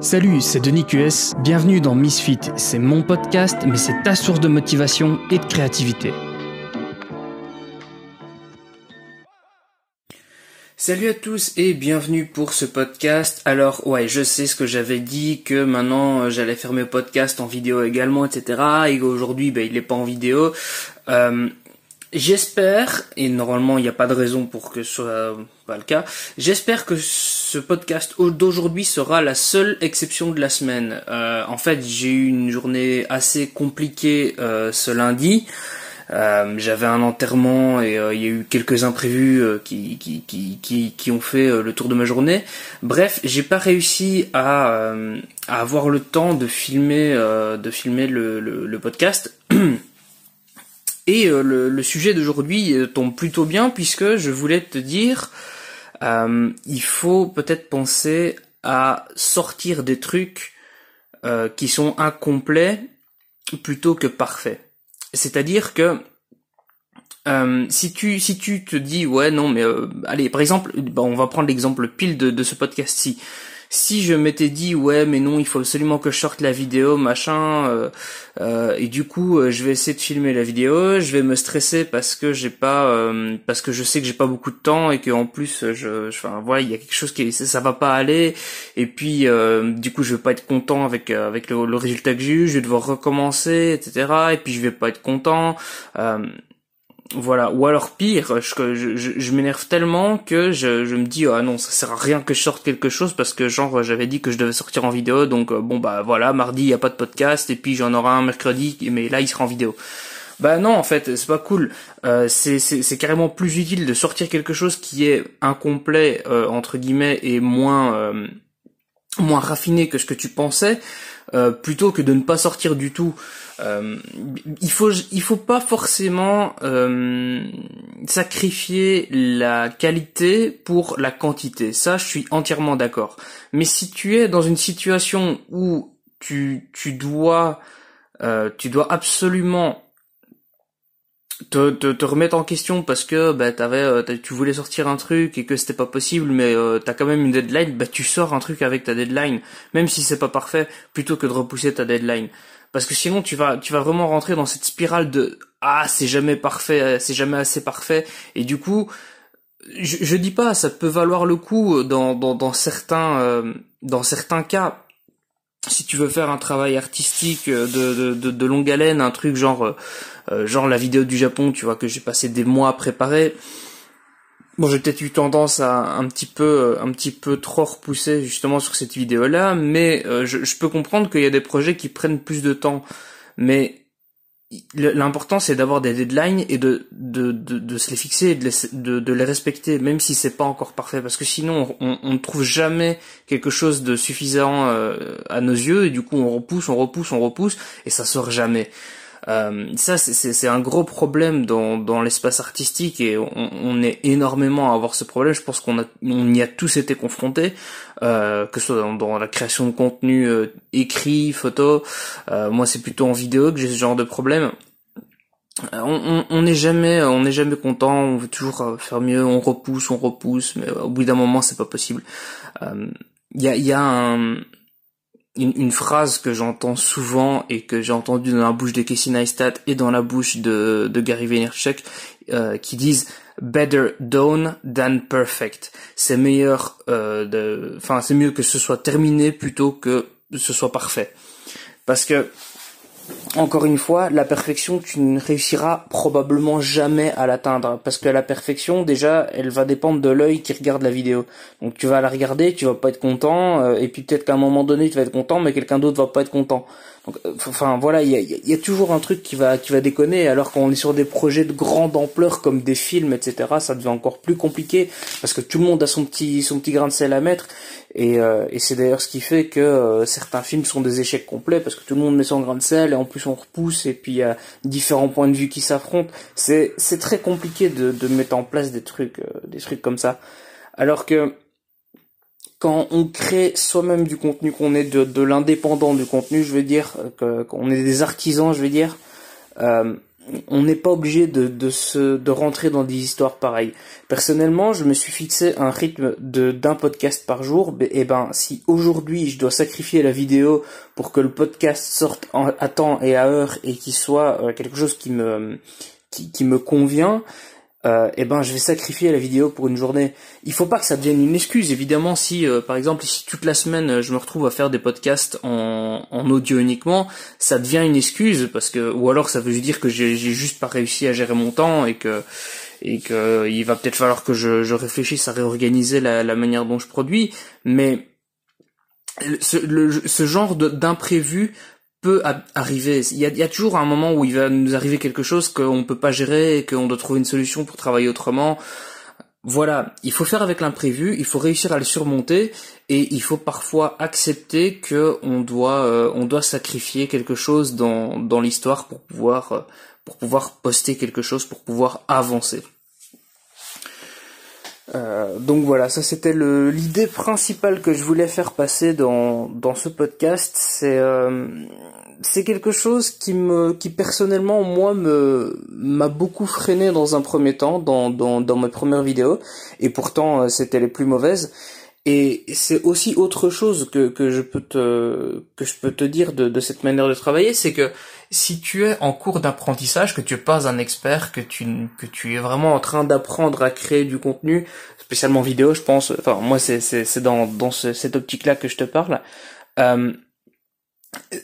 Salut, c'est Denis QS, bienvenue dans Misfit, c'est mon podcast, mais c'est ta source de motivation et de créativité. Salut à tous et bienvenue pour ce podcast. Alors ouais, je sais ce que j'avais dit, que maintenant euh, j'allais faire mes podcasts en vidéo également, etc. Et qu'aujourd'hui ben, il n'est pas en vidéo. Euh, J'espère, et normalement il n'y a pas de raison pour que ce soit pas le cas, j'espère que ce podcast d'aujourd'hui sera la seule exception de la semaine. Euh, en fait, j'ai eu une journée assez compliquée euh, ce lundi. Euh, j'avais un enterrement et il y a eu quelques imprévus qui, qui, qui, qui, ont fait le tour de ma journée. Bref, j'ai pas réussi à, à, avoir le temps de filmer, de filmer le, le, podcast. Et le, sujet d'aujourd'hui tombe plutôt bien puisque je voulais te dire, euh, il faut peut-être penser à sortir des trucs qui sont incomplets plutôt que parfaits. C'est-à-dire que si tu si tu te dis ouais non mais allez par exemple on va prendre l'exemple pile de, de ce podcast-ci si je m'étais dit ouais mais non il faut absolument que je sorte la vidéo machin euh, euh, et du coup euh, je vais essayer de filmer la vidéo je vais me stresser parce que j'ai pas parce que je sais que j'ai pas beaucoup de temps et que en plus je enfin voilà il y a quelque chose qui ça va pas aller. Et puis du coup je vais pas être content avec avec le, le résultat que j'ai eu je vais devoir recommencer etc et puis je vais pas être content voilà, ou alors pire, je, je, je, m'énerve tellement que je, je, me dis ah non ça sert à rien que je sorte quelque chose parce que genre j'avais dit que je devais sortir en vidéo donc euh, bon bah voilà mardi il y a pas de podcast et puis j'en aurai un mercredi mais là il sera en vidéo. Bah non en fait c'est pas cool. Euh, c'est carrément plus utile de sortir quelque chose qui est incomplet euh, entre guillemets et moins euh, moins raffiné que ce que tu pensais plutôt que de ne pas sortir du tout. Euh, il faut il faut pas forcément euh, sacrifier la qualité pour la quantité. Ça, je suis entièrement d'accord. Mais si tu es dans une situation où tu tu dois euh, tu dois absolument te, te, remettre en question parce que bah t'avais euh, tu voulais sortir un truc et que c'était pas possible mais euh, t'as quand même une deadline bah tu sors un truc avec ta deadline même si c'est pas parfait plutôt que de repousser ta deadline. Parce que sinon tu vas tu vas vraiment rentrer dans cette spirale de ah c'est jamais parfait c'est jamais assez parfait. Et du coup je, je dis pas ça peut valoir le coup dans dans, certains euh, dans certains cas si tu veux faire un travail artistique de, de, de, longue haleine un truc genre euh, genre la vidéo du Japon tu vois que j'ai passé des mois à préparer Bon, j'ai peut-être eu tendance à un petit peu, un petit peu trop repousser justement sur cette vidéo-là, mais euh, je, je, peux comprendre qu'il y a des projets qui prennent plus de temps. Mais l'important c'est d'avoir des deadlines et de, de, de, se les fixer et de les, de, de les respecter, même si c'est pas encore parfait, parce que sinon on, on ne trouve jamais quelque chose de suffisant euh, à nos yeux et du coup on repousse, on repousse, on repousse et ça sort jamais. Euh, ça, c'est un gros problème dans, dans l'espace artistique et on, on, est énormément à avoir ce problème. Je pense qu'on on y a tous été confrontés, euh, que ce soit dans, la création de contenu euh, écrit, photo. Euh, moi, c'est plutôt en vidéo que j'ai ce genre de problème. Euh, on n'est jamais, on n'est jamais content. On veut toujours faire mieux. On repousse, on repousse, mais au bout d'un moment, c'est pas possible. Il y a, y a un, une, phrase que j'entends souvent et que j'ai entendu dans la bouche de Casey Neistat et dans la bouche de, de Gary Vaynerchuk euh, qui disent better done than perfect. C'est meilleur, euh, enfin c'est mieux que ce soit terminé plutôt que ce soit parfait. Parce que encore une fois, la perfection, tu ne réussiras probablement jamais à l'atteindre. Parce que la perfection, déjà, elle va dépendre de l'œil qui regarde la vidéo. Donc tu vas la regarder, tu vas pas être content, euh, et puis peut-être qu'à un moment donné, tu vas être content, mais quelqu'un d'autre va pas être content. Donc, euh, enfin voilà, il y a, toujours un truc qui va qui va déconner. Alors qu'on est sur des projets de grande ampleur comme des films, etc., ça devient encore plus compliqué parce que tout le monde a son petit son petit grain de sel à mettre. Et, euh, et c'est d'ailleurs ce qui fait que euh, certains films sont des échecs complets parce que tout le monde met son grain de sel et en plus on repousse et puis il y a différents points de vue qui s'affrontent. C'est c'est très compliqué de, de mettre en place des trucs euh, des trucs comme ça. Alors que quand on crée soi-même du contenu, qu'on est de, l'indépendant du contenu, je veux dire, qu'on est des artisans, je veux dire, on n'est pas obligé de, rentrer dans des histoires pareilles. Personnellement, je me suis fixé un rythme de d'un podcast par jour. Et ben, si aujourd'hui je dois sacrifier la vidéo pour que le podcast sorte à temps et à heure et qu'il soit euh, quelque chose qui me convient, euh, eh ben je vais sacrifier la vidéo pour une journée. Il faut pas que ça devienne une excuse. Évidemment, si euh, par exemple si toute la semaine je me retrouve à faire des podcasts en, audio uniquement, ça devient une excuse parce que ou alors ça veut dire que j'ai juste pas réussi à gérer mon temps et que et que il va peut-être falloir que je, réfléchisse à réorganiser la, la, manière dont je produis. Mais ce, le, ce genre d'imprévu peut arriver. Il y, a, toujours un moment où il va nous arriver quelque chose qu'on ne peut pas gérer et qu'on doit trouver une solution pour travailler autrement. Voilà, il faut faire avec l'imprévu, il faut réussir à le surmonter et il faut parfois accepter que on doit euh, sacrifier quelque chose dans l'histoire euh, pour pouvoir poster quelque chose pour pouvoir avancer. Euh, donc voilà, ça c'était l'idée principale que je voulais faire passer dans, dans ce podcast. C'est euh, c'est quelque chose qui me qui personnellement moi me m'a beaucoup freiné dans un premier temps dans dans, dans mes premières vidéos et pourtant euh, c'était les plus mauvaises. Et c'est aussi autre chose que, que je peux te que je peux te dire de, de cette manière de travailler, c'est que si tu es en cours d'apprentissage, que tu es pas un expert, que tu que tu es vraiment en train d'apprendre à créer du contenu, spécialement vidéo, je pense. Enfin, moi, c'est c'est c'est dans dans cette optique-là que je te parle. Euh,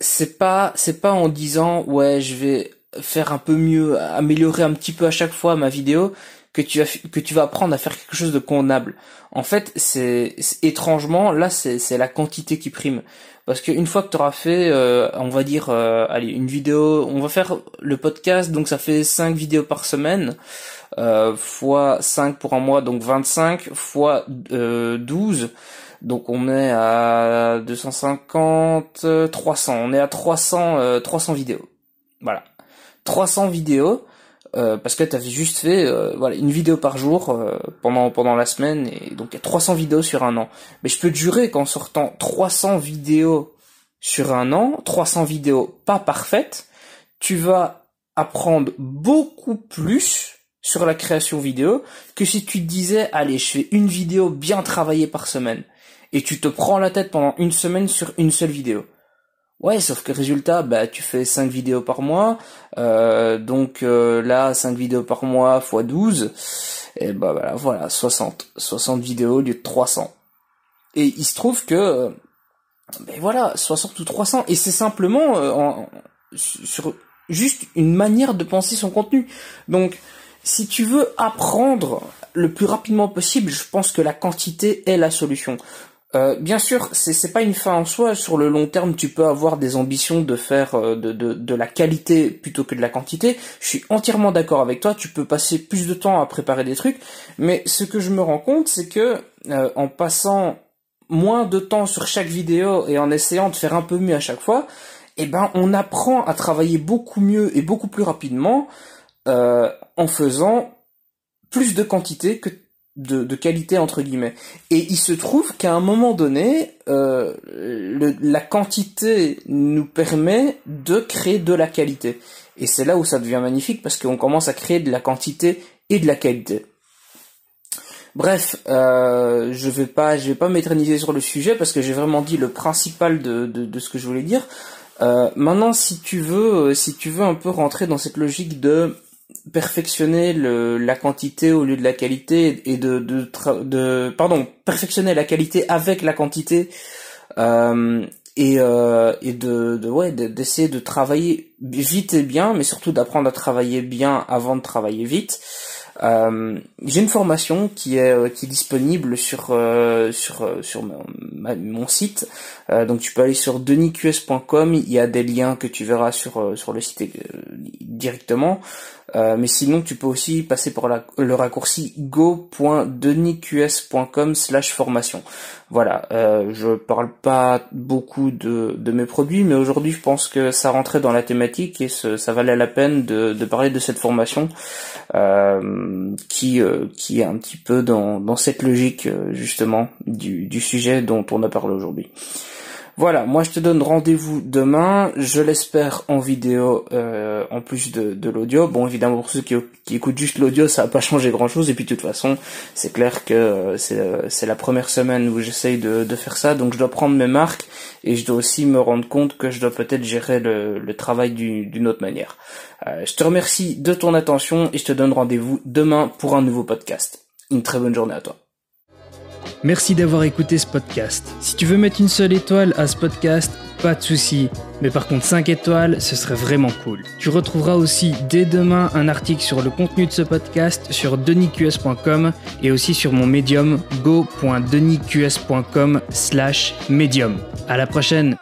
c'est pas c'est pas en disant ouais, je vais faire un peu mieux, améliorer un petit peu à chaque fois ma vidéo que tu vas que tu vas apprendre à faire quelque chose de convenable. En fait, c'est étrangement là c'est la quantité qui prime parce qu'une fois que tu auras fait euh, on va dire euh, allez une vidéo, on va faire le podcast donc ça fait 5 vidéos par semaine euh, fois 5 pour un mois donc 25 fois 12 donc on est à 250 300, on est à 300 300 vidéos. Voilà. 300 vidéos euh, parce que tu avais juste fait euh, voilà une vidéo par jour euh, pendant pendant la semaine et donc il y a 300 vidéos sur un an. Mais je peux te jurer qu'en sortant 300 vidéos sur un an, 300 vidéos pas parfaites, tu vas apprendre beaucoup plus sur la création vidéo que si tu te disais allez je fais une vidéo bien travaillée par semaine et tu te prends la tête pendant une semaine sur une seule vidéo. Ouais, sauf que résultat, bah tu fais 5 vidéos par mois, euh, donc euh, là 5 vidéos par mois x 12, et bah voilà, voilà 60, 60 vidéos au lieu de 300. Et il se trouve que, ben voilà, 60 ou 300, et c'est simplement euh, en, sur juste une manière de penser son contenu. Donc, si tu veux apprendre le plus rapidement possible, je pense que la quantité est la solution. Euh, bien sûr, c'est c'est pas une fin en soi. Sur le long terme, tu peux avoir des ambitions de faire euh, de, de, de la qualité plutôt que de la quantité. Je suis entièrement d'accord avec toi. Tu peux passer plus de temps à préparer des trucs, mais ce que je me rends compte, c'est que euh, en passant moins de temps sur chaque vidéo et en essayant de faire un peu mieux à chaque fois, eh ben on apprend à travailler beaucoup mieux et beaucoup plus rapidement en faisant plus de quantité que de, qualité entre guillemets. Et il se trouve qu'à un moment donné, euh, la quantité nous permet de créer de la qualité. Et c'est là où ça devient magnifique parce qu'on commence à créer de la quantité et de la qualité. Bref, euh, je vais pas, je vais pas m'éterniser sur le sujet parce que j'ai vraiment dit le principal de, de, ce que je voulais dire. Euh, maintenant, si tu veux, si tu veux un peu rentrer dans cette logique de perfectionner le, la quantité au lieu de la qualité et de, de, de pardon perfectionner la qualité avec la quantité euh, et, euh, et de, de ouais d'essayer de, travailler vite et bien mais surtout d'apprendre à travailler bien avant de travailler vite euh, j'ai une formation qui est euh, qui est disponible sur euh, sur sur mon, mon site. donc tu peux aller sur denisqs.com. Il y a des liens que tu verras sur sur le site directement. Euh, mais sinon, tu peux aussi passer par le raccourci go.denisqs.com slash formation. Voilà, euh, je parle pas beaucoup de, mes produits, mais aujourd'hui, je pense que ça rentrait dans la thématique et ça valait la peine de, parler de cette formation euh, qui, euh, qui est un petit peu dans, dans cette logique, justement, du, du sujet dont on a parlé aujourd'hui. Voilà, moi je te donne rendez-vous demain, je l'espère en vidéo euh, en plus de, de l'audio. Bon évidemment pour ceux qui, écoutent juste l'audio ça va pas changer grand chose et puis de toute façon c'est clair que euh, c'est la première semaine où j'essaye de, de, faire ça donc je dois prendre mes marques et je dois aussi me rendre compte que je dois peut-être gérer le, le travail d'une autre manière. Euh, je te remercie de ton attention et je te donne rendez-vous demain pour un nouveau podcast. Une très bonne journée à toi. Merci d'avoir écouté ce podcast. Si tu veux mettre une seule étoile à ce podcast, pas de souci. Mais par contre 5 étoiles, ce serait vraiment cool. Tu retrouveras aussi dès demain un article sur le contenu de ce podcast sur denisqs.com et aussi sur mon médium go.denisqs.com slash medium. À la prochaine